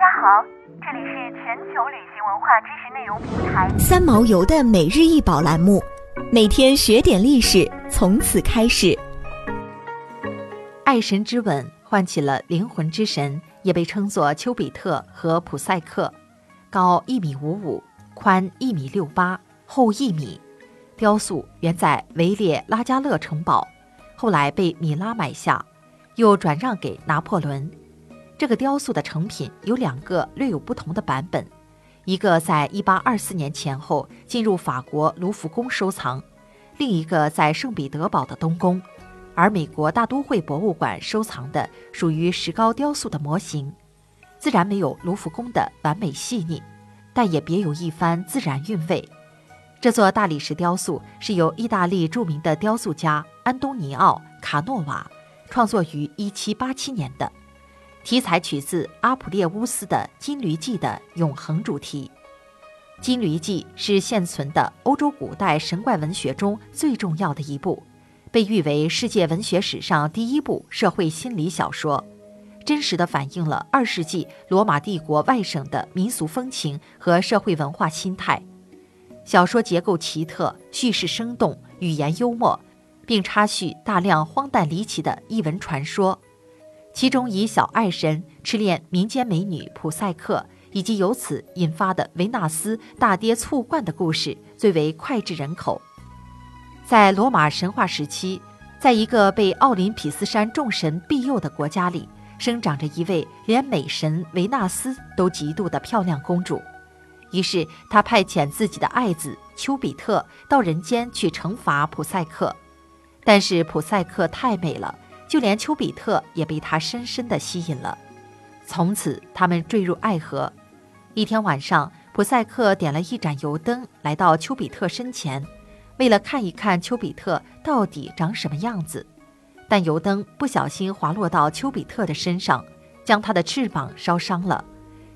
家好，这里是全球旅行文化知识内容平台三毛游的每日一宝栏目，每天学点历史，从此开始。爱神之吻唤起了灵魂之神，也被称作丘比特和普赛克，高一米五五，宽一米六八，厚一米。雕塑原在维列拉加勒城堡，后来被米拉买下，又转让给拿破仑。这个雕塑的成品有两个略有不同的版本，一个在一八二四年前后进入法国卢浮宫收藏，另一个在圣彼得堡的东宫，而美国大都会博物馆收藏的属于石膏雕塑的模型，自然没有卢浮宫的完美细腻，但也别有一番自然韵味。这座大理石雕塑是由意大利著名的雕塑家安东尼奥·卡诺瓦创作于1787年的。题材取自阿普列乌斯的《金驴记》的永恒主题，《金驴记》是现存的欧洲古代神怪文学中最重要的一部，被誉为世界文学史上第一部社会心理小说，真实的反映了二世纪罗马帝国外省的民俗风情和社会文化心态。小说结构奇特，叙事生动，语言幽默，并插叙大量荒诞离奇的异闻传说。其中以小爱神痴恋民间美女普赛克，以及由此引发的维纳斯大跌醋罐的故事最为脍炙人口。在罗马神话时期，在一个被奥林匹斯山众神庇佑的国家里，生长着一位连美神维纳斯都嫉妒的漂亮公主。于是他派遣自己的爱子丘比特到人间去惩罚普赛克，但是普赛克太美了。就连丘比特也被他深深地吸引了，从此他们坠入爱河。一天晚上，普赛克点了一盏油灯，来到丘比特身前，为了看一看丘比特到底长什么样子。但油灯不小心滑落到丘比特的身上，将他的翅膀烧伤了。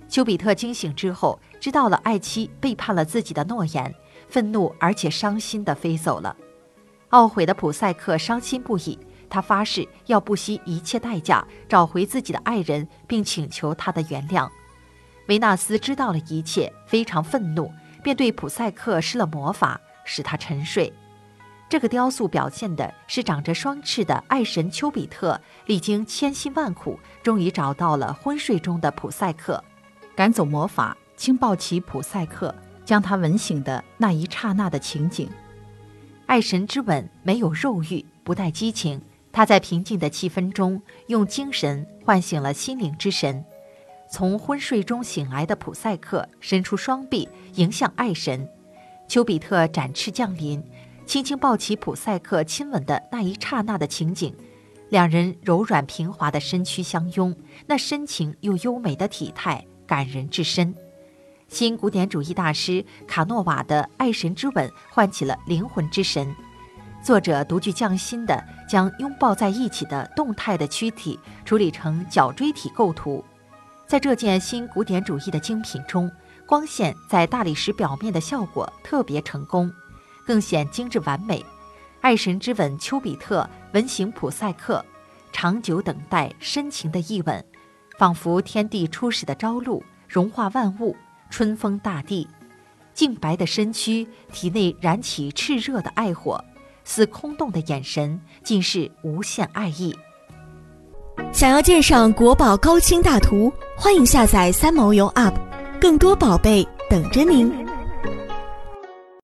丘比特惊醒之后，知道了爱妻背叛了自己的诺言，愤怒而且伤心地飞走了。懊悔的普赛克伤心不已。他发誓要不惜一切代价找回自己的爱人，并请求他的原谅。维纳斯知道了一切，非常愤怒，便对普赛克施了魔法，使他沉睡。这个雕塑表现的是长着双翅的爱神丘比特，历经千辛万苦，终于找到了昏睡中的普赛克，赶走魔法，轻抱起普赛克，将他吻醒的那一刹那的情景。爱神之吻没有肉欲，不带激情。他在平静的气氛中，用精神唤醒了心灵之神。从昏睡中醒来的普赛克伸出双臂迎向爱神，丘比特展翅降临，轻轻抱起普赛克亲吻的那一刹那的情景，两人柔软平滑的身躯相拥，那深情又优美的体态感人至深。新古典主义大师卡诺瓦的爱神之吻唤起了灵魂之神。作者独具匠心地将拥抱在一起的动态的躯体处理成角锥体构图，在这件新古典主义的精品中，光线在大理石表面的效果特别成功，更显精致完美。爱神之吻，丘比特吻醒普赛克，长久等待，深情的一吻，仿佛天地初始的朝露，融化万物，春风大地。净白的身躯，体内燃起炽热的爱火。似空洞的眼神，竟是无限爱意。想要鉴赏国宝高清大图，欢迎下载三毛游 App，更多宝贝等着您。